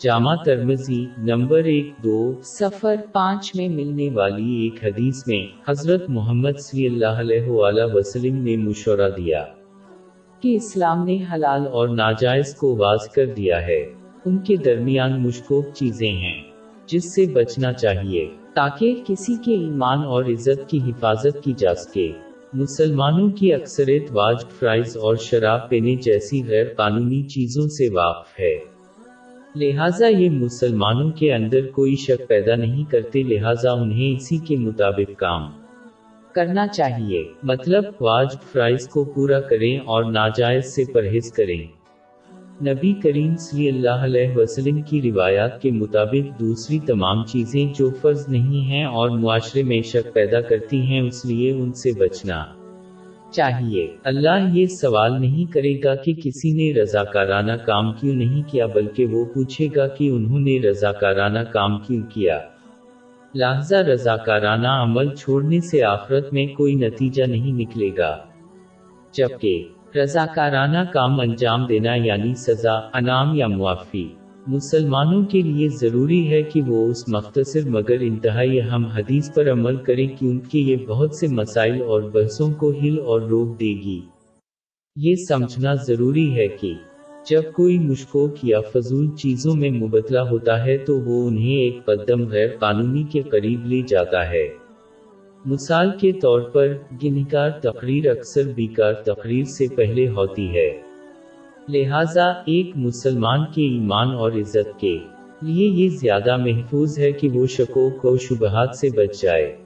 جامع ترمزی number ایک دو سفر پانچ میں ملنے والی ایک حدیث میں حضرت محمد صلی اللہ علیہ وآلہ وسلم نے مشورہ دیا کہ اسلام نے حلال اور ناجائز کو واز کر دیا ہے۔ ان کے درمیان مشکوک چیزیں ہیں۔ جس سے بچنا چاہیے۔ تاکہ کسی کے ایمان اور عزت کی حفاظت کی جا سکے۔ مسلمانوں کی اکثریت واج فرائز اور شراب پینے جیسی غیر قانونی چیزوں سے واقف ہے۔ لہٰذا یہ مسلمانوں کے اندر کوئی شک پیدا نہیں کرتے، لہٰذا انہیں اسی کے مطابق کام کرنا چاہیے۔ مطلب واج فرائز کو پورا کریں اور ناجائز سے پرہیز کریں۔ نبی کریم صلی اللہ علیہ وسلم کی روایات کے مطابق دوسری تمام چیزیں جو فرض نہیں ہیں اور معاشرے میں شک پیدا کرتی ہیں، اس لیے ان سے بچنا۔ چاہیے۔ اللہ یہ سوال نہیں کرے گا کہ کسی نے رضاکارانہ کام کیوں نہیں کیا، بلکہ وہ پوچھے گا کہ انہوں نے رضاکارانہ کام کیوں کیا۔ لہذا رضاکارانہ عمل چھوڑنے سے آخرت میں کوئی نتیجہ نہیں نکلے گا۔ جبکہ رضاکارانہ کام انجام دینا یعنی سزا، انعام یا معافی۔ مسلمانوں کے لیے ضروری ہے کہ وہ اس مختصر مگر انتہائی اہم حدیث پر عمل کریں کیونکہ یہ بہت سے مسائل اور بحثوں کو ہل اور روک دے گی۔ یہ سمجھنا ضروری ہے کہ جب کوئی مشکوک یا فضول چیزوں میں مبتلا ہوتا ہے تو وہ انہیں ایک قدم غیر قانونی کے قریب لے جاتا ہے۔ مثال کے طور پر گنکار تقریر اکثر بیکار تقریر سے پہلے ہوتی ہے۔ لہٰذا ایک مسلمان کے ایمان اور عزت کے لیے یہ زیادہ محفوظ ہے کہ وہ شکوک و شبہات سے بچ جائے۔